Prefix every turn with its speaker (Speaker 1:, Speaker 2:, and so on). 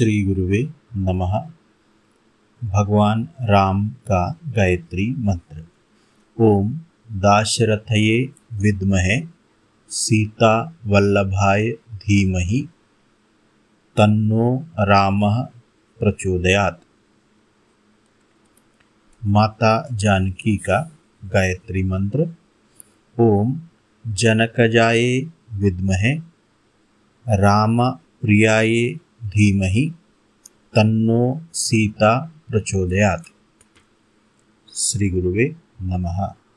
Speaker 1: श्री गुरुवे नमः। भगवान राम का गायत्री मंत्र। ओम दाशरथये विद्महे, सीता वल्लभाय धीमहि, तन्नो रामः प्रचोदयात्। माता जानकी का गायत्री मंत्र। ओम जनकजाये विद्महे राम प्रियाय धीमहि तन्नो सीता प्रचोदयात्। श्री गुरुवे नमः।